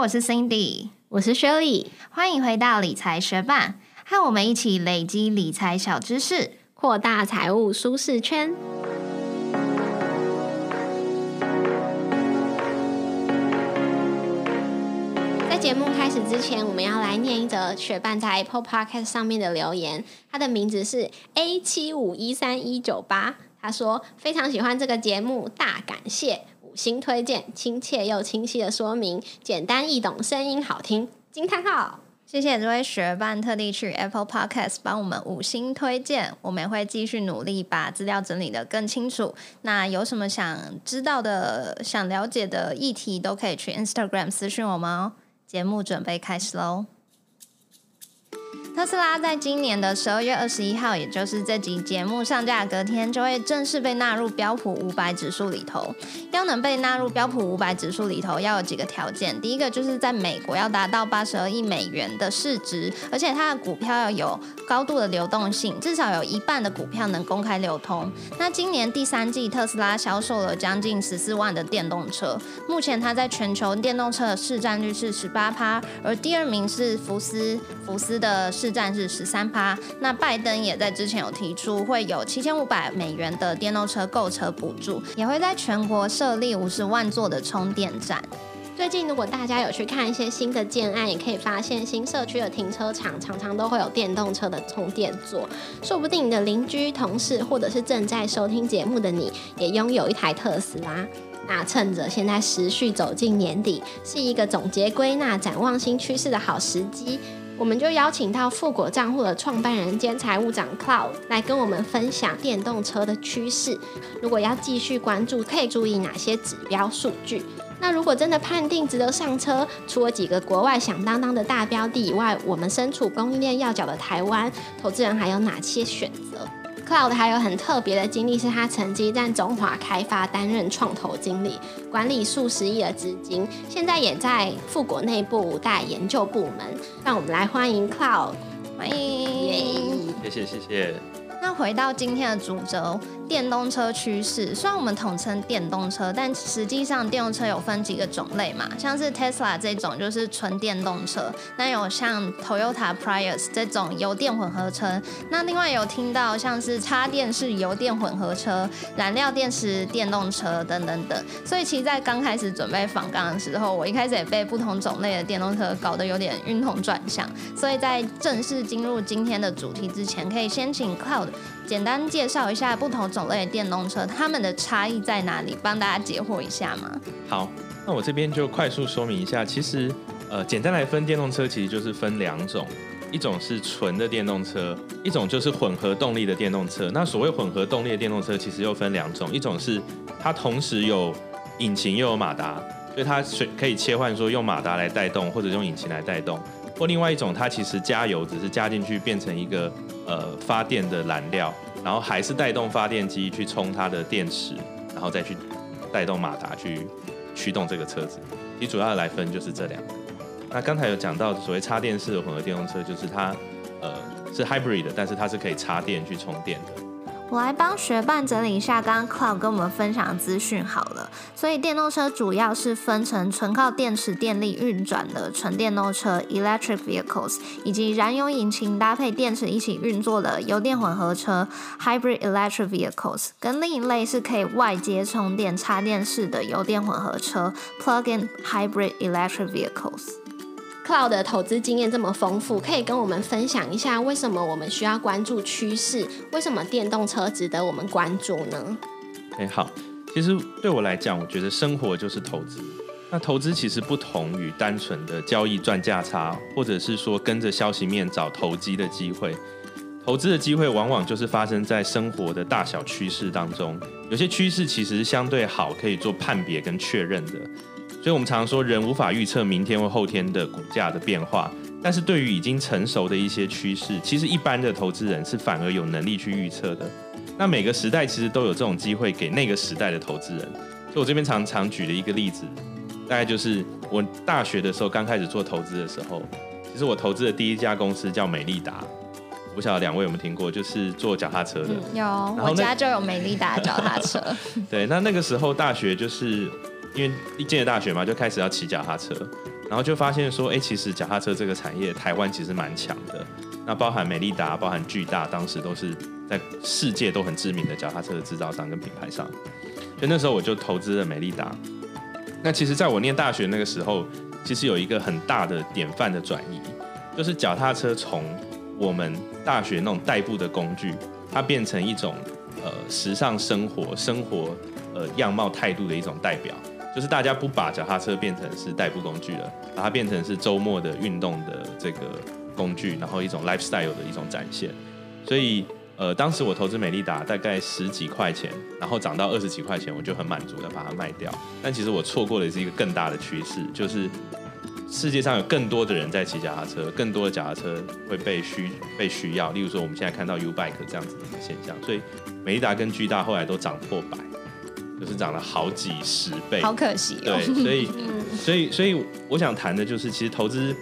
我是 Cindy，我是 Shirley，欢迎回到理财学霸，和我们一起累积理财小知识，扩大财务舒适圈。在节目开始之前，我们要来念一则学伴在 Apple Podcast 上面的留言，他的名字是 A 七五一三一九八，他说非常喜欢这个节目，大感谢。五星推荐，亲切又清晰的说明，简单易懂，声音好听，惊叹号！谢谢这位学伴特地去 Apple Podcast 帮我们五星推荐，我们会继续努力把资料整理的更清楚。那有什么想知道的、想了解的议题，都可以去 Instagram 私讯我们哦。节目准备开始喽！特斯拉在今年的十二月二十一号，也就是这集节目上架隔天，就会正式被纳入标普五百指数里头。要能被纳入标普五百指数里头，要有几个条件。第一个就是在美国要达到八十二亿美元的市值，而且它的股票要有高度的流动性，至少有一半的股票能公开流通。那今年第三季，特斯拉销售了将近十四万的电动车，目前它在全球电动车的市占率是十八趴，而第二名是福斯，福斯的。市占是十三趴，那拜登也在之前有提出会有七千五百美元的电动车购车补助，也会在全国设立五十万座的充电站。最近如果大家有去看一些新的建案，也可以发现新社区的停车场常常都会有电动车的充电座，说不定你的邻居、同事或者是正在收听节目的你也拥有一台特斯拉。那趁着现在时序走进年底，是一个总结归纳、展望新趋势的好时机。我们就邀请到富国账户的创办人兼财务长 Cloud 来跟我们分享电动车的趋势。如果要继续关注，可以注意哪些指标数据？那如果真的判定值得上车，除了几个国外响当当的大标的以外，我们身处供应链要角的台湾，投资人还有哪些选择？Cloud 还有很特别的经历，是他曾经在中华开发担任创投经理，管理数十亿的资金，现在也在富国内部带研究部门。让我们来欢迎 Cloud，欢迎，谢谢谢谢。那回到今天的主轴。电动车趋势，虽然我们统称电动车，但实际上电动车有分几个种类嘛，像是 Tesla 这种就是纯电动车，那有像 Toyota Prius 这种油电混合车，那另外有听到像是插电式油电混合车、燃料电池电动车等等等。所以其实，在刚开始准备访港的时候，我一开始也被不同种类的电动车搞得有点晕头转向。所以在正式进入今天的主题之前，可以先请 Cloud 简单介绍一下不同种。类的电动车，它们的差异在哪里？帮大家解惑一下吗？好，那我这边就快速说明一下。其实，呃，简单来分，电动车其实就是分两种，一种是纯的电动车，一种就是混合动力的电动车。那所谓混合动力的电动车，其实又分两种，一种是它同时有引擎又有马达，所以它可以切换说用马达来带动，或者用引擎来带动；或另外一种，它其实加油只是加进去变成一个呃发电的燃料。然后还是带动发电机去充它的电池，然后再去带动马达去驱动这个车子。其主要的来分就是这两个。那刚才有讲到所谓插电式的混合电动车，就是它呃是 hybrid 的，但是它是可以插电去充电的。我来帮学伴整理一下刚刚 Cloud 跟我们分享的资讯好了。所以电动车主要是分成纯靠电池电力运转的纯电动车 （electric vehicles） 以及燃油引擎搭配电池一起运作的油电混合车 （hybrid electric vehicles）。跟另一类是可以外接充电插电式的油电混合车 （plug-in hybrid electric vehicles）。老的投资经验这么丰富，可以跟我们分享一下为什么我们需要关注趋势？为什么电动车值得我们关注呢？哎，好，其实对我来讲，我觉得生活就是投资。那投资其实不同于单纯的交易赚价差，或者是说跟着消息面找投机的机会。投资的机会往往就是发生在生活的大小趋势当中。有些趋势其实相对好，可以做判别跟确认的。所以，我们常常说，人无法预测明天或后天的股价的变化，但是对于已经成熟的一些趋势，其实一般的投资人是反而有能力去预测的。那每个时代其实都有这种机会给那个时代的投资人。所以我这边常常举的一个例子，大概就是我大学的时候刚开始做投资的时候，其实我投资的第一家公司叫美利达，不晓得两位有没有听过，就是做脚踏车的。有，我家就有美利达脚踏车。对，那那个时候大学就是。因为一进了大学嘛，就开始要骑脚踏车。然后就发现说，哎，其实脚踏车这个产业台湾其实蛮强的。那包含美利达、包含巨大，当时都是在世界都很知名的脚踏车的制造商跟品牌商。所以那时候我就投资了美利达。那其实在我念大学那个时候，其实有一个很大的典范的转移，就是脚踏车从我们大学那种代步的工具，它变成一种呃时尚生活、生活呃样貌态度的一种代表。就是大家不把脚踏车变成是代步工具了，把它变成是周末的运动的这个工具，然后一种 lifestyle 的一种展现。所以呃，当时我投资美利达大概十几块钱，然后涨到二十几块钱，我就很满足的把它卖掉。但其实我错过的是一个更大的趋势，就是世界上有更多的人在骑脚踏车，更多的脚踏车会被需被需要。例如说我们现在看到 U bike 这样子的一个现象，所以美利达跟巨大后来都涨破百。就是涨了好几十倍，好可惜。对，所以，所以，所以，我想谈的就是，其实投资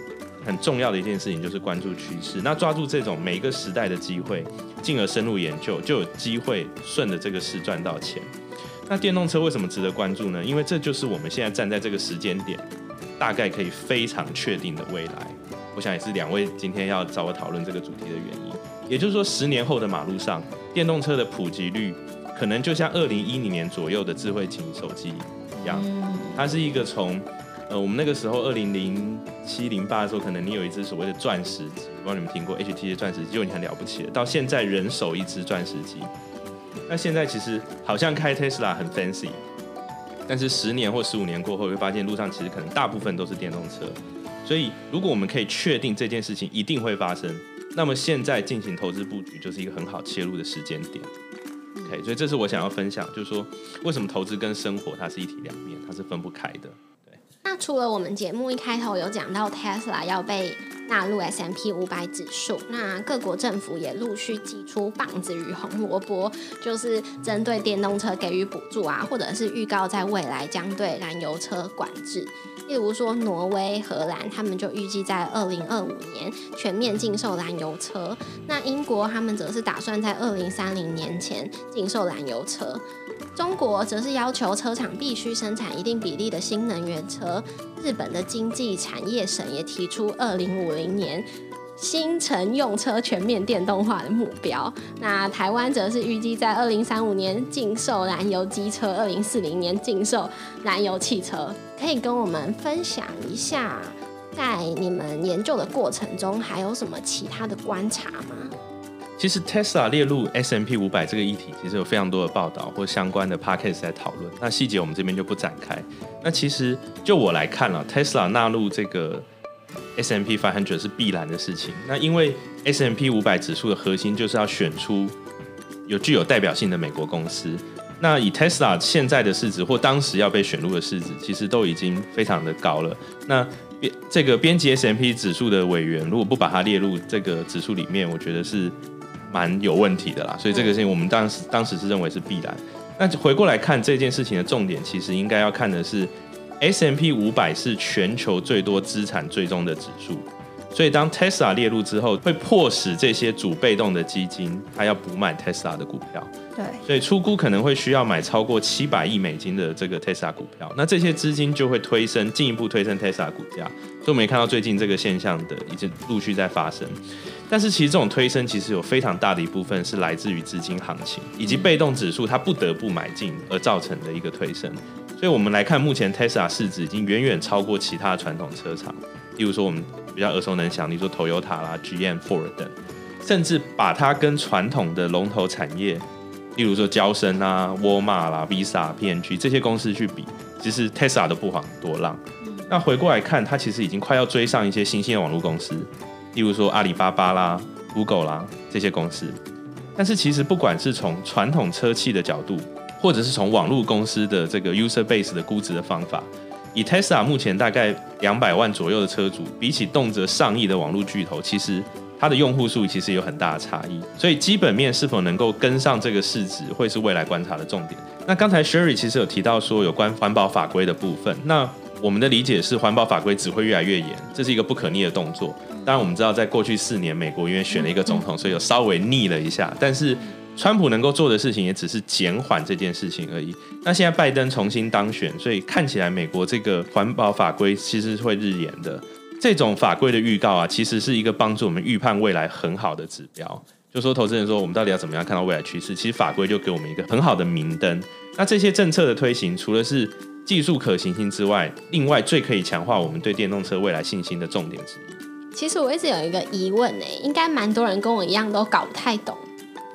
很重要的一件事情就是关注趋势，那抓住这种每一个时代的机会，进而深入研究，就有机会顺着这个势赚到钱。那电动车为什么值得关注呢？因为这就是我们现在站在这个时间点，大概可以非常确定的未来。我想也是两位今天要找我讨论这个主题的原因。也就是说，十年后的马路上，电动车的普及率。可能就像二零一零年左右的智慧型手机一样，它是一个从呃我们那个时候二零零七零八的时候，可能你有一只所谓的钻石机，不知道你们听过 HTC 钻石机就已经很了不起了。到现在人手一只钻石机，那现在其实好像开 Tesla 很 fancy，但是十年或十五年过后，会发现路上其实可能大部分都是电动车。所以如果我们可以确定这件事情一定会发生，那么现在进行投资布局就是一个很好切入的时间点。OK，所以这是我想要分享，就是说为什么投资跟生活它是一体两面，它是分不开的。对。那除了我们节目一开头有讲到 Tesla 要被纳入 S M P 五百指数，那各国政府也陆续寄出棒子与红萝卜，就是针对电动车给予补助啊，或者是预告在未来将对燃油车管制。例如说，挪威、荷兰，他们就预计在二零二五年全面禁售燃油车。那英国他们则是打算在二零三零年前禁售燃油车。中国则是要求车厂必须生产一定比例的新能源车。日本的经济产业省也提出二零五零年。新乘用车全面电动化的目标，那台湾则是预计在二零三五年禁售燃油机车，二零四零年禁售燃油汽车。可以跟我们分享一下，在你们研究的过程中，还有什么其他的观察吗？其实 Tesla 列入 S M P 五百这个议题，其实有非常多的报道或相关的 p a c k a g e 在讨论。那细节我们这边就不展开。那其实就我来看了，Tesla 纳入这个。S M P five hundred 是必然的事情。那因为 S M P 五百指数的核心就是要选出有具有代表性的美国公司。那以 Tesla 现在的市值或当时要被选入的市值，其实都已经非常的高了。那编这个编辑 S M P 指数的委员，如果不把它列入这个指数里面，我觉得是蛮有问题的啦。所以这个事情我们当时当时是认为是必然。那回过来看这件事情的重点，其实应该要看的是。S M P 五百是全球最多资产最终的指数，所以当 Tesla 列入之后，会迫使这些主被动的基金，它要补买 Tesla 的股票。对，所以出估可能会需要买超过七百亿美金的这个 Tesla 股票，那这些资金就会推升，进一步推升 Tesla 股价。所以我们也看到最近这个现象的已经陆续在发生。但是其实这种推升其实有非常大的一部分是来自于资金行情以及被动指数它不得不买进而造成的一个推升。所以我们来看，目前 Tesla 市值已经远远超过其他传统车厂，例如说我们比较耳熟能详，例如说 Toyota 啦、GM、Ford 等，甚至把它跟传统的龙头产业，例如说交生啊、沃尔玛啦、Visa、P N G 这些公司去比，其实 Tesla 都不遑多让。那回过来看，它其实已经快要追上一些新兴的网络公司，例如说阿里巴巴啦、Google 啦这些公司。但是其实不管是从传统车企的角度，或者是从网络公司的这个 user base 的估值的方法，以 Tesla 目前大概两百万左右的车主，比起动辄上亿的网络巨头，其实它的用户数其实有很大的差异。所以基本面是否能够跟上这个市值，会是未来观察的重点。那刚才 Sherry 其实有提到说有关环保法规的部分，那我们的理解是环保法规只会越来越严，这是一个不可逆的动作。当然我们知道，在过去四年，美国因为选了一个总统，所以有稍微逆了一下，但是。川普能够做的事情也只是减缓这件事情而已。那现在拜登重新当选，所以看起来美国这个环保法规其实会日延的。这种法规的预告啊，其实是一个帮助我们预判未来很好的指标。就说投资人说，我们到底要怎么样看到未来趋势？其实法规就给我们一个很好的明灯。那这些政策的推行，除了是技术可行性之外，另外最可以强化我们对电动车未来信心的重点之一。其实我一直有一个疑问呢，应该蛮多人跟我一样都搞不太懂。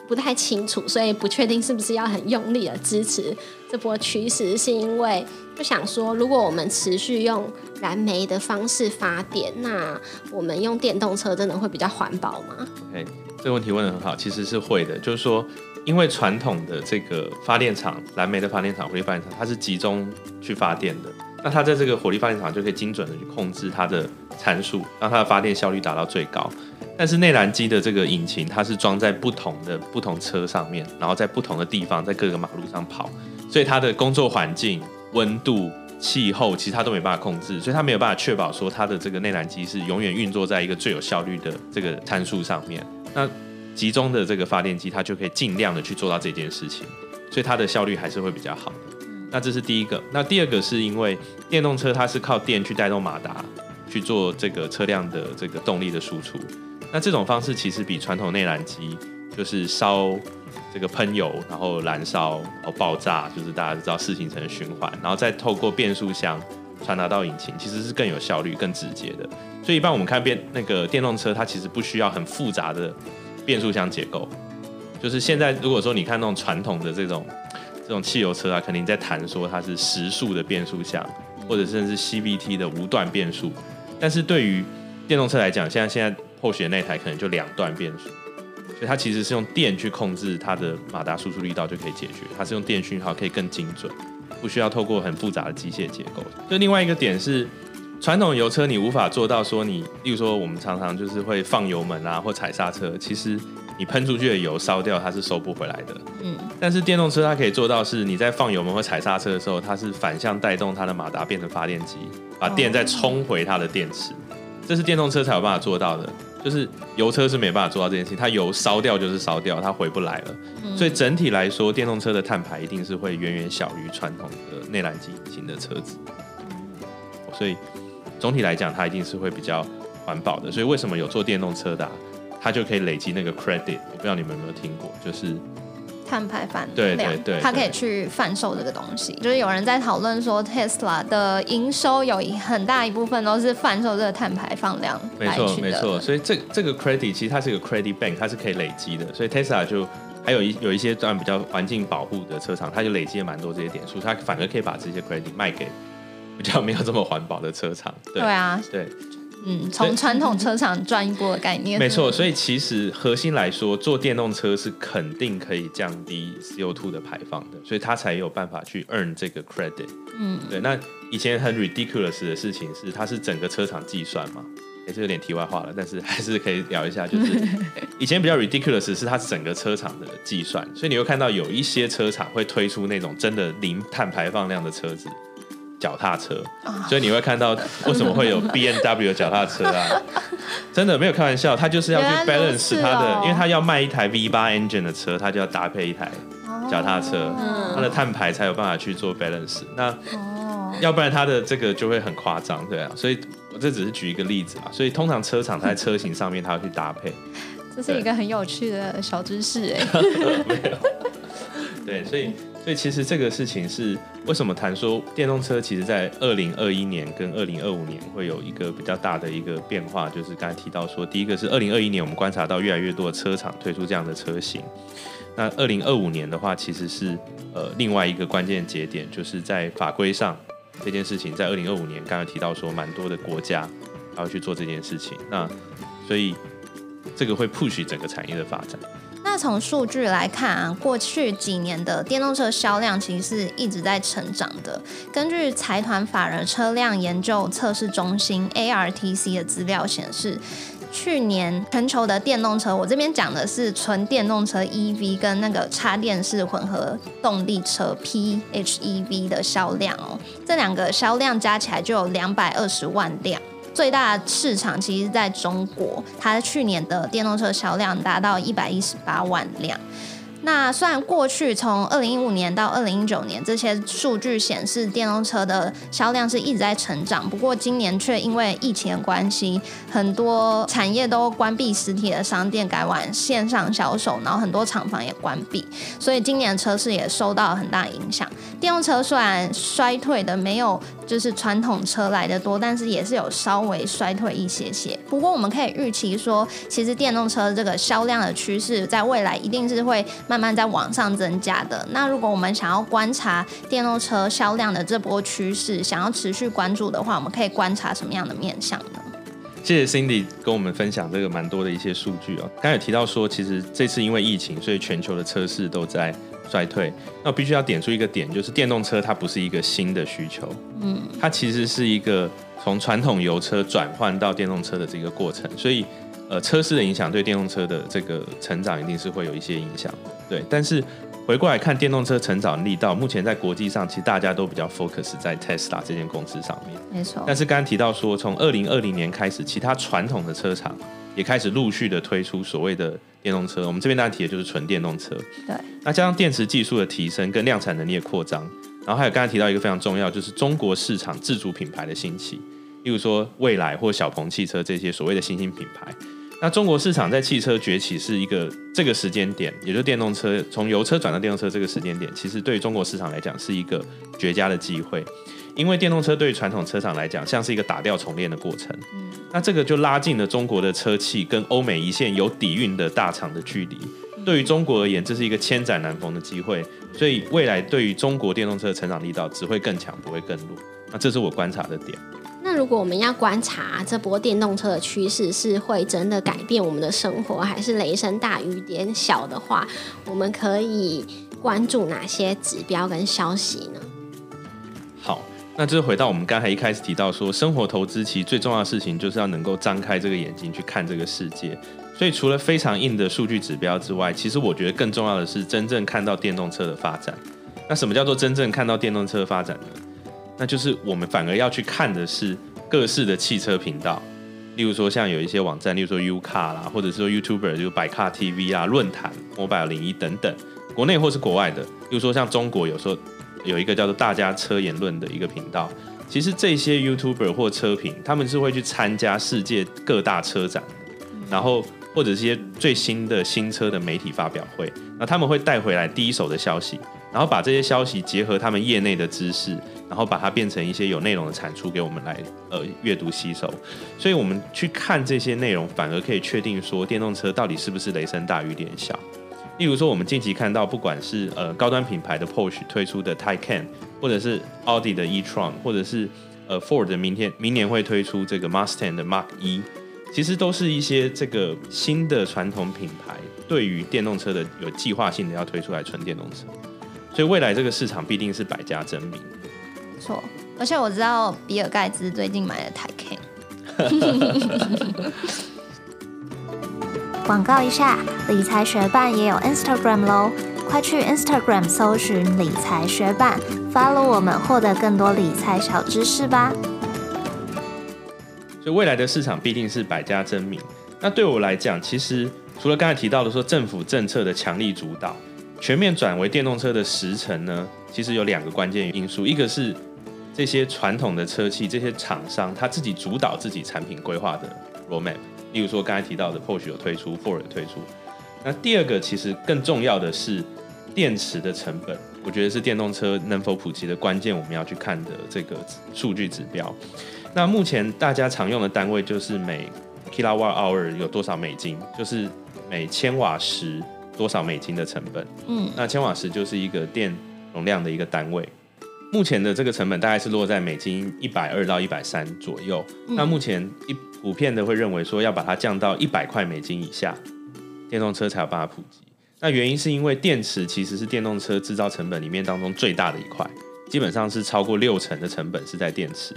不太清楚，所以不确定是不是要很用力的支持这波趋势，是因为就想说，如果我们持续用燃煤的方式发电，那我们用电动车真的会比较环保吗？OK，这个问题问的很好，其实是会的。就是说，因为传统的这个发电厂，燃煤的发电厂、火力发电厂，它是集中去发电的，那它在这个火力发电厂就可以精准的去控制它的参数，让它的发电效率达到最高。但是内燃机的这个引擎，它是装在不同的不同车上面，然后在不同的地方，在各个马路上跑，所以它的工作环境、温度、气候，其实它都没办法控制，所以它没有办法确保说它的这个内燃机是永远运作在一个最有效率的这个参数上面。那集中的这个发电机，它就可以尽量的去做到这件事情，所以它的效率还是会比较好的。那这是第一个。那第二个是因为电动车它是靠电去带动马达去做这个车辆的这个动力的输出。那这种方式其实比传统内燃机，就是烧这个喷油，然后燃烧，然后爆炸，就是大家知道事情成循环，然后再透过变速箱传达到引擎，其实是更有效率、更直接的。所以一般我们看变那个电动车，它其实不需要很复杂的变速箱结构。就是现在如果说你看那种传统的这种这种汽油车啊，肯定在谈说它是时速的变速箱，或者甚至 CVT 的无段变速。但是对于电动车来讲，现在现在后选那台可能就两段变速，所以它其实是用电去控制它的马达输出力道就可以解决。它是用电讯号可以更精准，不需要透过很复杂的机械结构。就另外一个点是，传统油车你无法做到说你，例如说我们常常就是会放油门啊或踩刹车，其实你喷出去的油烧掉它是收不回来的。嗯。但是电动车它可以做到是，你在放油门或踩刹车的时候，它是反向带动它的马达变成发电机，把电再充回它的电池。这是电动车才有办法做到的。就是油车是没办法做到这件事情，它油烧掉就是烧掉，它回不来了。所以整体来说，电动车的碳排一定是会远远小于传统的内燃机引擎的车子。所以总体来讲，它一定是会比较环保的。所以为什么有做电动车的，它就可以累积那个 credit？我不知道你们有没有听过，就是。碳排放对对对，它可以去贩售这个东西。就是有人在讨论说，Tesla 的营收有一很大一部分都是贩售这个碳排放量。没错没错，所以这这个 credit 其实它是一个 credit bank，它是可以累积的。所以 Tesla 就还有一有一些段比较环境保护的车厂，它就累积了蛮多这些点数，它反而可以把这些 credit 卖给比较没有这么环保的车厂。对啊，对。嗯，从传统车厂赚一波的概念，没错。所以其实核心来说，做电动车是肯定可以降低 CO2 的排放的，所以它才有办法去 earn 这个 credit。嗯，对。那以前很 ridiculous 的事情是，它是整个车厂计算嘛，也是有点题外话了，但是还是可以聊一下。就是 以前比较 ridiculous 是它整个车厂的计算，所以你会看到有一些车厂会推出那种真的零碳排放量的车子。脚踏车，所以你会看到为什么会有 B N W 脚踏车啊？真的没有开玩笑，他就是要去 balance 他的，因为他要卖一台 V 八 engine 的车，他就要搭配一台脚踏车，他的碳排才有办法去做 balance。那要不然他的这个就会很夸张，对啊。所以我这只是举一个例子啊。所以通常车厂在车型上面，他要去搭配。这是一个很有趣的小知识 哎。对，所以。所以其实这个事情是为什么谈说电动车，其实在二零二一年跟二零二五年会有一个比较大的一个变化，就是刚才提到说，第一个是二零二一年我们观察到越来越多的车厂推出这样的车型，那二零二五年的话，其实是呃另外一个关键节点，就是在法规上这件事情，在二零二五年刚刚提到说，蛮多的国家要去做这件事情，那所以这个会 push 整个产业的发展。那从数据来看啊，过去几年的电动车销量其实是一直在成长的。根据财团法人车辆研究测试中心 ARTC 的资料显示，去年全球的电动车，我这边讲的是纯电动车 EV 跟那个插电式混合动力车 PHEV 的销量哦，这两个销量加起来就有两百二十万辆。最大市场其实在中国，它去年的电动车销量达到一百一十八万辆。那虽然过去从二零一五年到二零一九年，这些数据显示电动车的销量是一直在成长，不过今年却因为疫情的关系，很多产业都关闭实体的商店，改往线上销售，然后很多厂房也关闭，所以今年车市也受到很大影响。电动车虽然衰退的没有就是传统车来的多，但是也是有稍微衰退一些些。不过我们可以预期说，其实电动车这个销量的趋势在未来一定是会。慢慢在往上增加的。那如果我们想要观察电动车销量的这波趋势，想要持续关注的话，我们可以观察什么样的面向呢？谢谢 Cindy 跟我们分享这个蛮多的一些数据哦。刚才有提到说，其实这次因为疫情，所以全球的车市都在衰退。那我必须要点出一个点，就是电动车它不是一个新的需求，嗯，它其实是一个从传统油车转换到电动车的这个过程，所以。呃，车市的影响对电动车的这个成长一定是会有一些影响，对。但是回过来看电动车成长力道，目前在国际上其实大家都比较 focus 在 Tesla 这间公司上面，没错。但是刚刚提到说，从二零二零年开始，其他传统的车厂也开始陆续的推出所谓的电动车。我们这边大家提的就是纯电动车，对。那加上电池技术的提升跟量产能力的扩张，然后还有刚才提到一个非常重要，就是中国市场自主品牌的兴起，例如说蔚来或小鹏汽车这些所谓的新兴品牌。那中国市场在汽车崛起是一个这个时间点，也就是电动车从油车转到电动车这个时间点，其实对于中国市场来讲是一个绝佳的机会，因为电动车对于传统车厂来讲像是一个打掉重练的过程。嗯，那这个就拉近了中国的车企跟欧美一线有底蕴的大厂的距离。对于中国而言，这是一个千载难逢的机会，所以未来对于中国电动车的成长力道只会更强，不会更弱。那这是我观察的点。那如果我们要观察这波电动车的趋势是会真的改变我们的生活，还是雷声大雨点小的话，我们可以关注哪些指标跟消息呢？好，那就是回到我们刚才一开始提到说，生活投资其实最重要的事情就是要能够张开这个眼睛去看这个世界。所以除了非常硬的数据指标之外，其实我觉得更重要的是真正看到电动车的发展。那什么叫做真正看到电动车的发展呢？那就是我们反而要去看的是各式的汽车频道，例如说像有一些网站，例如说 U Car 啦，或者是说 YouTuber 就百卡 TV 啊、论坛、Mobile 零一等等，国内或是国外的，例如说像中国有时候有一个叫做大家车言论的一个频道，其实这些 YouTuber 或车评，他们是会去参加世界各大车展，然后或者一些最新的新车的媒体发表会，那他们会带回来第一手的消息。然后把这些消息结合他们业内的知识，然后把它变成一些有内容的产出给我们来呃阅读吸收。所以我们去看这些内容，反而可以确定说电动车到底是不是雷声大雨点小。例如说，我们近期看到，不管是呃高端品牌的 Porsche 推出的 Taycan，或者是奥迪的 e-tron，或者是呃 Ford 明天明年会推出这个 Mustang 的 Mark 一，其实都是一些这个新的传统品牌对于电动车的有计划性的要推出来纯电动车。所以未来这个市场必定是百家争鸣。没错，而且我知道比尔盖茨最近买了台 K。广告一下，理财学办也有 Instagram 喽，快去 Instagram 搜寻理财学办，follow 我们，获得更多理财小知识吧。所以未来的市场必定是百家争鸣。那对我来讲，其实除了刚才提到的说政府政策的强力主导。全面转为电动车的时程呢，其实有两个关键因素，一个是这些传统的车企、这些厂商他自己主导自己产品规划的 roadmap，例如说刚才提到的 Porsche 有推出，Ford 推出。那第二个其实更重要的是电池的成本，我觉得是电动车能否普及的关键，我们要去看的这个数据指标。那目前大家常用的单位就是每 kilowatt hour 有多少美金，就是每千瓦时。多少美金的成本？嗯，那千瓦时就是一个电容量的一个单位。目前的这个成本大概是落在美金一百二到一百三左右。那目前一普遍的会认为说要把它降到一百块美金以下，电动车才有办法普及。那原因是因为电池其实是电动车制造成本里面当中最大的一块，基本上是超过六成的成本是在电池。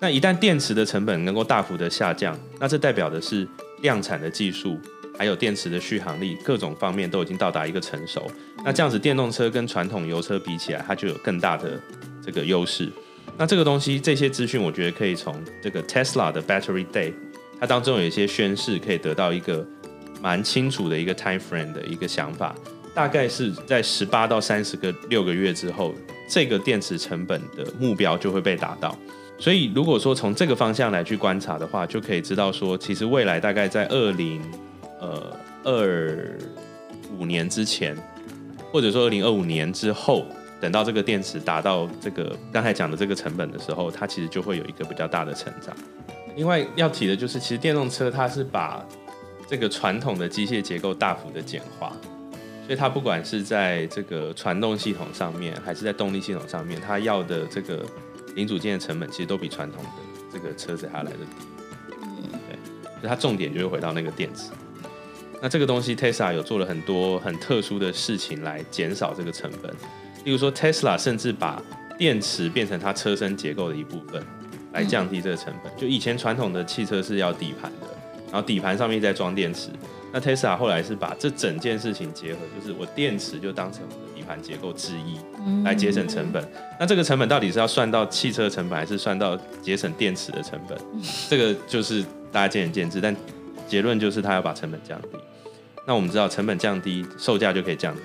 那一旦电池的成本能够大幅的下降，那这代表的是量产的技术。还有电池的续航力，各种方面都已经到达一个成熟。那这样子，电动车跟传统油车比起来，它就有更大的这个优势。那这个东西，这些资讯，我觉得可以从这个 Tesla 的 Battery Day，它当中有一些宣示，可以得到一个蛮清楚的一个 time frame 的一个想法。大概是在十八到三十个六个月之后，这个电池成本的目标就会被达到。所以如果说从这个方向来去观察的话，就可以知道说，其实未来大概在二零呃二五年之前，或者说二零二五年之后，等到这个电池达到这个刚才讲的这个成本的时候，它其实就会有一个比较大的成长。另外要提的就是，其实电动车它是把这个传统的机械结构大幅的简化，所以它不管是在这个传动系统上面，还是在动力系统上面，它要的这个零组件的成本其实都比传统的这个车子还要来的低。嗯，对，所以它重点就会回到那个电池。那这个东西，Tesla 有做了很多很特殊的事情来减少这个成本。例如说，Tesla 甚至把电池变成它车身结构的一部分，来降低这个成本。就以前传统的汽车是要底盘的，然后底盘上面再装电池。那 Tesla 后来是把这整件事情结合，就是我电池就当成我的底盘结构之一，来节省成本。那这个成本到底是要算到汽车成本，还是算到节省电池的成本？这个就是大家见仁见智。但结论就是它要把成本降低。那我们知道，成本降低，售价就可以降低。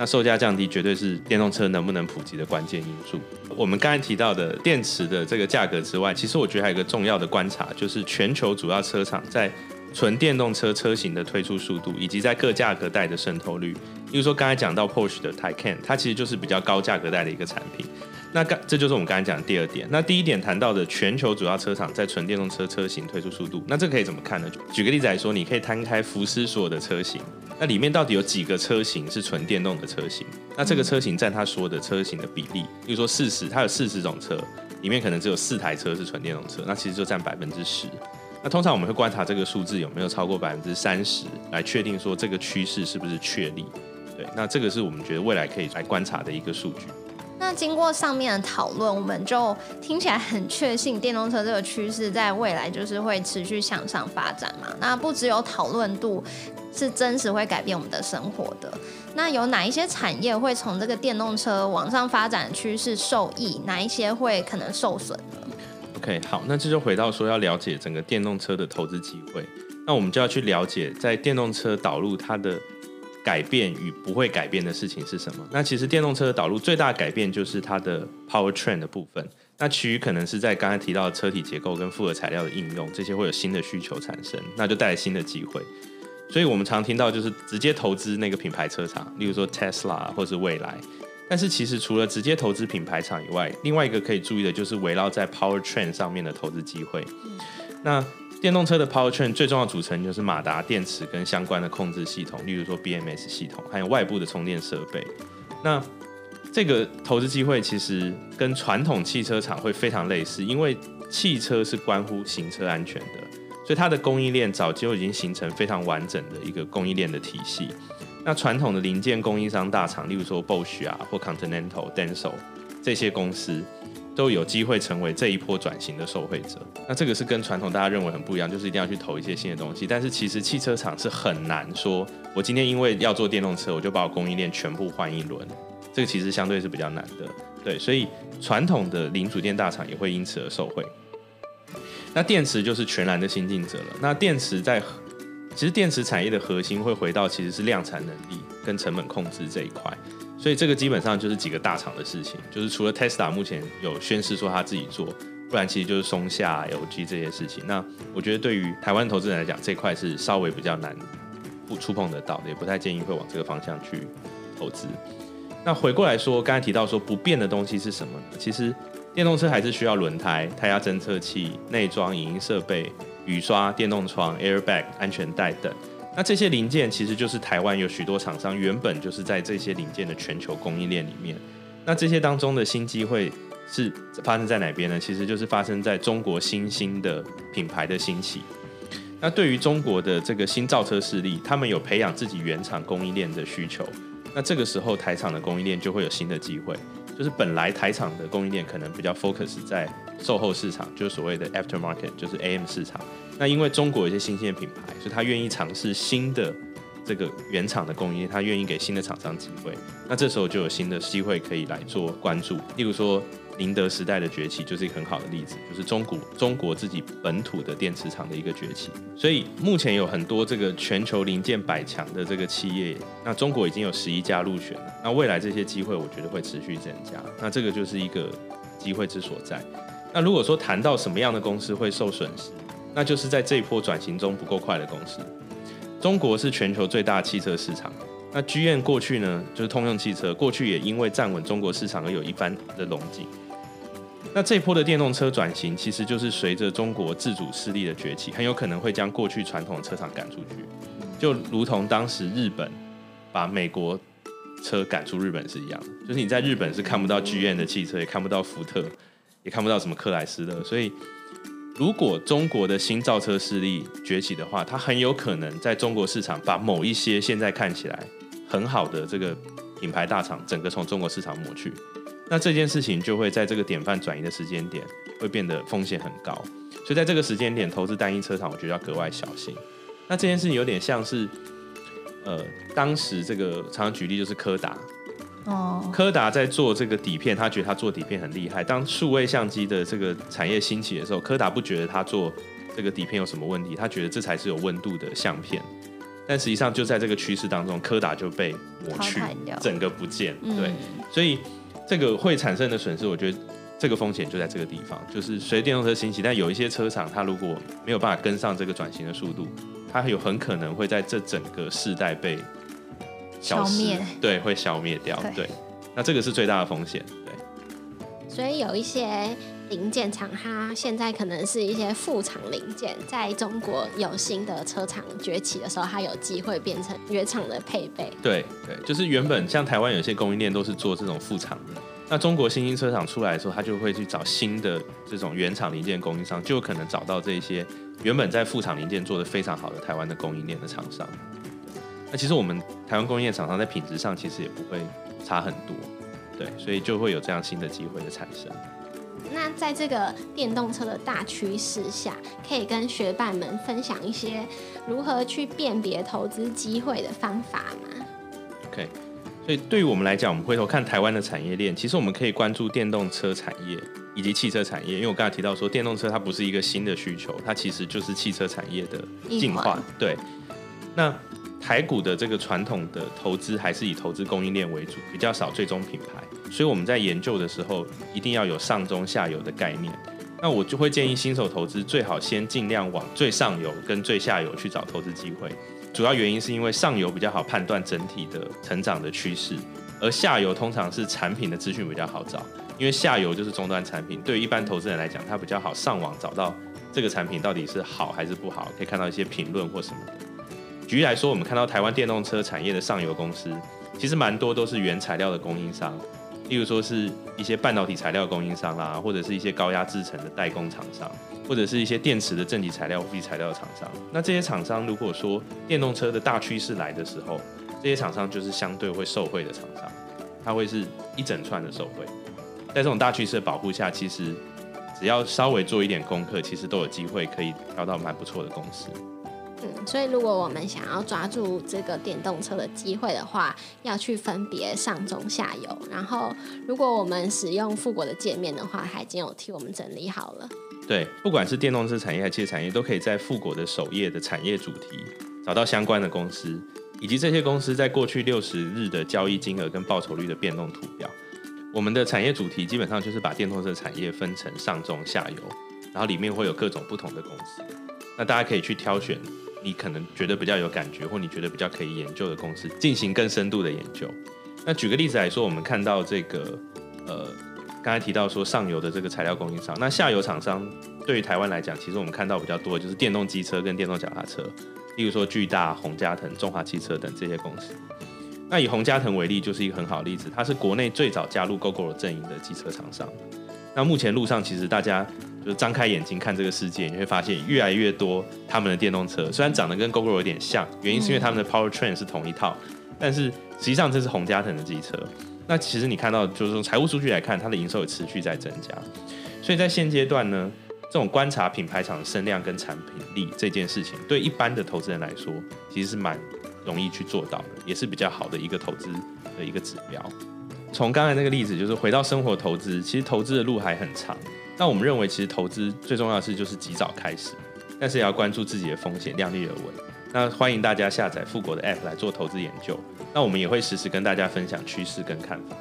那售价降低，绝对是电动车能不能普及的关键因素。我们刚才提到的电池的这个价格之外，其实我觉得还有一个重要的观察，就是全球主要车厂在纯电动车车型的推出速度，以及在各价格带的渗透率。例如说，刚才讲到 Porsche 的 Taycan，它其实就是比较高价格带的一个产品。那刚这就是我们刚才讲的第二点。那第一点谈到的全球主要车厂在纯电动车车型推出速度，那这可以怎么看呢？举个例子来说，你可以摊开福斯所有的车型，那里面到底有几个车型是纯电动的车型？那这个车型占它所有的车型的比例，例如说四十，它有四十种车，里面可能只有四台车是纯电动车，那其实就占百分之十。那通常我们会观察这个数字有没有超过百分之三十，来确定说这个趋势是不是确立。对，那这个是我们觉得未来可以来观察的一个数据。那经过上面的讨论，我们就听起来很确信电动车这个趋势在未来就是会持续向上发展嘛。那不只有讨论度是真实会改变我们的生活的，那有哪一些产业会从这个电动车往上发展的趋势受益？哪一些会可能受损呢？OK，好，那这就回到说要了解整个电动车的投资机会，那我们就要去了解在电动车导入它的。改变与不会改变的事情是什么？那其实电动车的导入最大的改变就是它的 power train 的部分。那其余可能是在刚才提到的车体结构跟复合材料的应用，这些会有新的需求产生，那就带来新的机会。所以我们常听到就是直接投资那个品牌车厂，例如说 Tesla 或是未来。但是其实除了直接投资品牌厂以外，另外一个可以注意的就是围绕在 power train 上面的投资机会。那电动车的 powertrain 最重要组成就是马达、电池跟相关的控制系统，例如说 BMS 系统，还有外部的充电设备。那这个投资机会其实跟传统汽车厂会非常类似，因为汽车是关乎行车安全的，所以它的供应链早就已经形成非常完整的一个供应链的体系。那传统的零件供应商大厂，例如说 Bosch 啊或 Continental、Denso 这些公司。都有机会成为这一波转型的受惠者。那这个是跟传统大家认为很不一样，就是一定要去投一些新的东西。但是其实汽车厂是很难说，我今天因为要做电动车，我就把我供应链全部换一轮。这个其实相对是比较难的。对，所以传统的零组件大厂也会因此而受惠。那电池就是全然的新进者了。那电池在其实电池产业的核心会回到其实是量产能力跟成本控制这一块。所以这个基本上就是几个大厂的事情，就是除了 Tesla 目前有宣示说他自己做，不然其实就是松下、LG 这些事情。那我觉得对于台湾投资人来讲，这块是稍微比较难不触碰得到的，也不太建议会往这个方向去投资。那回过来说，刚才提到说不变的东西是什么呢？其实电动车还是需要轮胎、胎压侦测器、内装影音设备、雨刷、电动窗、airbag、安全带等。那这些零件其实就是台湾有许多厂商原本就是在这些零件的全球供应链里面。那这些当中的新机会是发生在哪边呢？其实就是发生在中国新兴的品牌的兴起。那对于中国的这个新造车势力，他们有培养自己原厂供应链的需求。那这个时候台厂的供应链就会有新的机会。就是本来台厂的供应链可能比较 focus 在售后市场，就是所谓的 aftermarket，就是 AM 市场。那因为中国有一些新兴的品牌，所以他愿意尝试新的这个原厂的供应链，他愿意给新的厂商机会。那这时候就有新的机会可以来做关注。例如说，宁德时代的崛起就是一个很好的例子，就是中国中国自己本土的电池厂的一个崛起。所以目前有很多这个全球零件百强的这个企业，那中国已经有十一家入选了。那未来这些机会，我觉得会持续增加。那这个就是一个机会之所在。那如果说谈到什么样的公司会受损失，那就是在这一波转型中不够快的公司。中国是全球最大汽车市场。那 GM 过去呢，就是通用汽车，过去也因为站稳中国市场而有一番的龙景。那这波的电动车转型，其实就是随着中国自主势力的崛起，很有可能会将过去传统车厂赶出去，就如同当时日本把美国车赶出日本是一样。就是你在日本是看不到剧院的汽车，也看不到福特，也看不到什么克莱斯勒。所以，如果中国的新造车势力崛起的话，它很有可能在中国市场把某一些现在看起来很好的这个品牌大厂，整个从中国市场抹去。那这件事情就会在这个典范转移的时间点，会变得风险很高。所以在这个时间点投资单一车厂，我觉得要格外小心。那这件事情有点像是，呃，当时这个常常举例就是柯达，哦，柯达在做这个底片，他觉得他做底片很厉害。当数位相机的这个产业兴起的时候，柯达不觉得他做这个底片有什么问题，他觉得这才是有温度的相片。但实际上就在这个趋势当中，柯达就被抹去整个不见。对，嗯所以这个会产生的损失，我觉得这个风险就在这个地方，就是随电动车兴起，但有一些车厂它如果没有办法跟上这个转型的速度，它有很可能会在这整个世代被消消灭对，会消灭掉，对对。那这个是最大的风险，对。所以有一些零件厂，它现在可能是一些副厂零件，在中国有新的车厂崛起的时候，它有机会变成原厂的配备。对对，就是原本像台湾有些供应链都是做这种副厂的，那中国新兴车厂出来的时候，他就会去找新的这种原厂零件供应商，就有可能找到这些原本在副厂零件做的非常好的台湾的供应链的厂商。那其实我们台湾供应链厂商在品质上其实也不会差很多，对，所以就会有这样新的机会的产生。那在这个电动车的大趋势下，可以跟学伴们分享一些如何去辨别投资机会的方法吗？OK，所以对于我们来讲，我们回头看台湾的产业链，其实我们可以关注电动车产业以及汽车产业，因为我刚才提到说，电动车它不是一个新的需求，它其实就是汽车产业的进化。对，那台股的这个传统的投资还是以投资供应链为主，比较少最终品牌，所以我们在研究的时候一定要有上中下游的概念。那我就会建议新手投资最好先尽量往最上游跟最下游去找投资机会。主要原因是因为上游比较好判断整体的成长的趋势，而下游通常是产品的资讯比较好找，因为下游就是终端产品，对于一般投资人来讲，他比较好上网找到这个产品到底是好还是不好，可以看到一些评论或什么的。举例来说，我们看到台湾电动车产业的上游公司，其实蛮多都是原材料的供应商，例如说是一些半导体材料供应商啦，或者是一些高压制成的代工厂商，或者是一些电池的正极材料、负极材料厂商。那这些厂商如果说电动车的大趋势来的时候，这些厂商就是相对会受惠的厂商，它会是一整串的受惠。在这种大趋势的保护下，其实只要稍微做一点功课，其实都有机会可以挑到蛮不错的公司。嗯，所以如果我们想要抓住这个电动车的机会的话，要去分别上中下游。然后，如果我们使用富国的界面的话，它已经有替我们整理好了。对，不管是电动车产业还是汽车产业，都可以在富国的首页的产业主题找到相关的公司，以及这些公司在过去六十日的交易金额跟报酬率的变动图表。我们的产业主题基本上就是把电动车产业分成上中下游，然后里面会有各种不同的公司。那大家可以去挑选你可能觉得比较有感觉，或你觉得比较可以研究的公司，进行更深度的研究。那举个例子来说，我们看到这个呃，刚才提到说上游的这个材料供应商，那下游厂商对于台湾来讲，其实我们看到比较多的就是电动机车跟电动脚踏车，例如说巨大、宏嘉腾、中华汽车等这些公司。那以宏嘉腾为例，就是一个很好的例子，它是国内最早加入 GoGo 阵营的机车厂商。那目前路上其实大家就张开眼睛看这个世界，你会发现越来越多他们的电动车，虽然长得跟 GoGo 有点像，原因是因为他们的 Powertrain 是同一套，但是实际上这是洪嘉腾的机车。那其实你看到，就是从财务数据来看，它的营收也持续在增加。所以在现阶段呢，这种观察品牌厂的声量跟产品力这件事情，对一般的投资人来说，其实是蛮容易去做到的，也是比较好的一个投资的一个指标。从刚才那个例子，就是回到生活投资，其实投资的路还很长。那我们认为，其实投资最重要的是就是及早开始，但是也要关注自己的风险，量力而为。那欢迎大家下载富国的 App 来做投资研究。那我们也会实时跟大家分享趋势跟看法。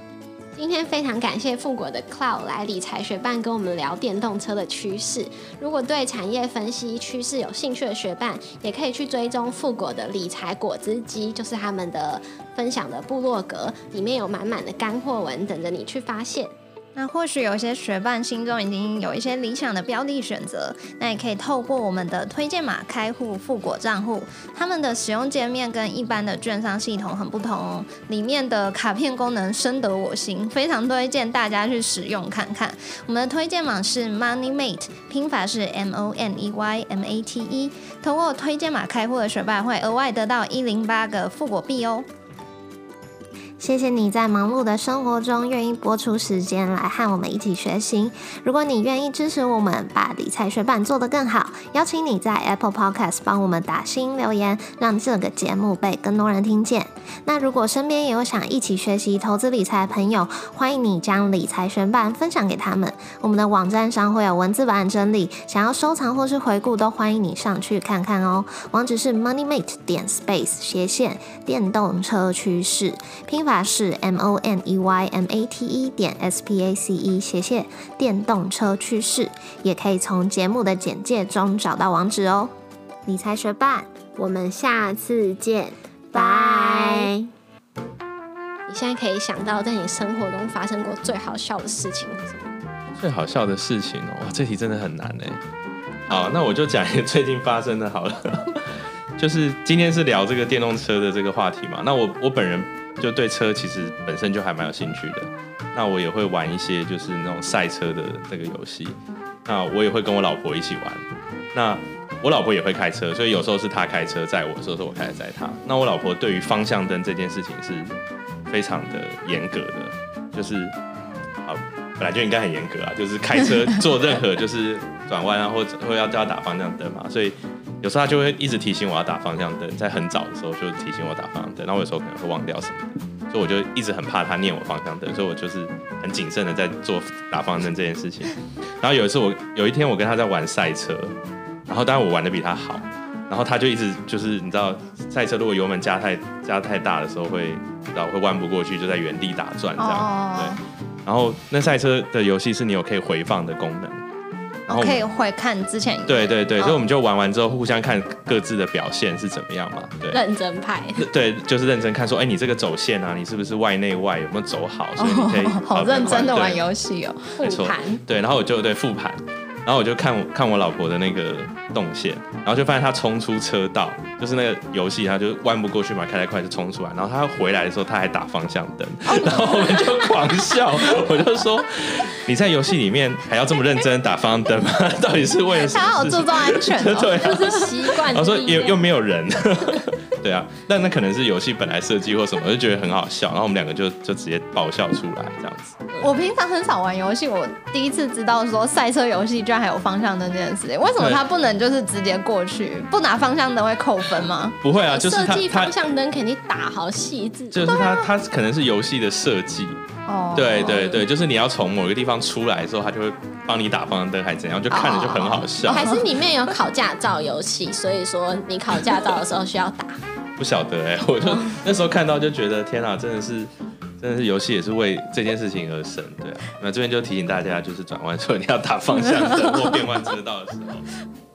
今天非常感谢富国的 Cloud 来理财学伴跟我们聊电动车的趋势。如果对产业分析趋势有兴趣的学伴，也可以去追踪富国的理财果汁机，就是他们的分享的部落格，里面有满满的干货文等着你去发现。那或许有些学伴心中已经有一些理想的标的选择，那也可以透过我们的推荐码开户富国账户。他们的使用界面跟一般的券商系统很不同哦，里面的卡片功能深得我心，非常推荐大家去使用看看。我们的推荐码是 Money Mate，拼法是 M O N E Y M A T E。通过推荐码开户的学伴会额外得到一零八个富国币哦。谢谢你在忙碌的生活中愿意播出时间来和我们一起学习。如果你愿意支持我们把理财学版做得更好，邀请你在 Apple Podcast 帮我们打新留言，让这个节目被更多人听见。那如果身边也有想一起学习投资理财的朋友，欢迎你将理财学版分享给他们。我们的网站上会有文字版整理，想要收藏或是回顾，都欢迎你上去看看哦。网址是 MoneyMate 点 Space 斜线电动车趋势拼。法是 M O N E Y M A T E 点 S P A C E 斜线电动车趋势，也可以从节目的简介中找到网址哦。理财学霸，我们下次见，拜。你现在可以想到在你生活中发生过最好笑的事情是什么？最好笑的事情哦，哇，这题真的很难哎。好，那我就讲一个最近发生的好了，就是今天是聊这个电动车的这个话题嘛。那我我本人。就对车其实本身就还蛮有兴趣的，那我也会玩一些就是那种赛车的这个游戏，那我也会跟我老婆一起玩，那我老婆也会开车，所以有时候是她开车载我，有时候我开车载她。那我老婆对于方向灯这件事情是非常的严格的，就是啊本来就应该很严格啊，就是开车做任何就是转弯啊或者会要叫她打方向灯嘛，所以。有时候他就会一直提醒我要打方向灯，在很早的时候就提醒我打方向灯，然后我有时候可能会忘掉什么，所以我就一直很怕他念我方向灯，所以我就是很谨慎的在做打方向灯这件事情。然后有一次我有一天我跟他在玩赛车，然后当然我玩的比他好，然后他就一直就是你知道赛车如果油门加太加太大的时候会然后会弯不过去，就在原地打转这样。对。然后那赛车的游戏是你有可以回放的功能。然后可以回看之前，对对对，所以我们就玩完之后互相看各自的表现是怎么样嘛，对，认真派，对，就是认真看说，哎，你这个走线啊，你是不是外内外有没有走好，所以你可以好认真的玩游戏哦，复盘，对，然后我就对复盘。然后我就看看我老婆的那个动线，然后就发现她冲出车道，就是那个游戏，她就弯不过去嘛，开太快就冲出来。然后她回来的时候，她还打方向灯，然后我们就狂笑。我就说：“你在游戏里面还要这么认真打方向灯吗？到底是为了什么？”好注重安全，对，就是习惯。我说又又没有人，对啊，但那可能是游戏本来设计或什么，就觉得很好笑。然后我们两个就就直接爆笑出来这样子。我平常很少玩游戏，我第一次知道说赛车游戏居然还有方向灯这件事情。为什么他不能就是直接过去，不拿方向灯会扣分吗？不会啊，就是设计方向灯肯定打好细致。就是他他可能是游戏的设计。哦。对对对，就是你要从某个地方出来的时候，他就会帮你打方向灯，还是怎样，就看着就很好笑。还是里面有考驾照游戏，所以说你考驾照的时候需要打。不晓得哎，我就那时候看到就觉得天啊，真的是。真的是游戏也是为这件事情而生，对啊。那这边就提醒大家，就是转弯时候 你要打方向灯或变换车道的时候。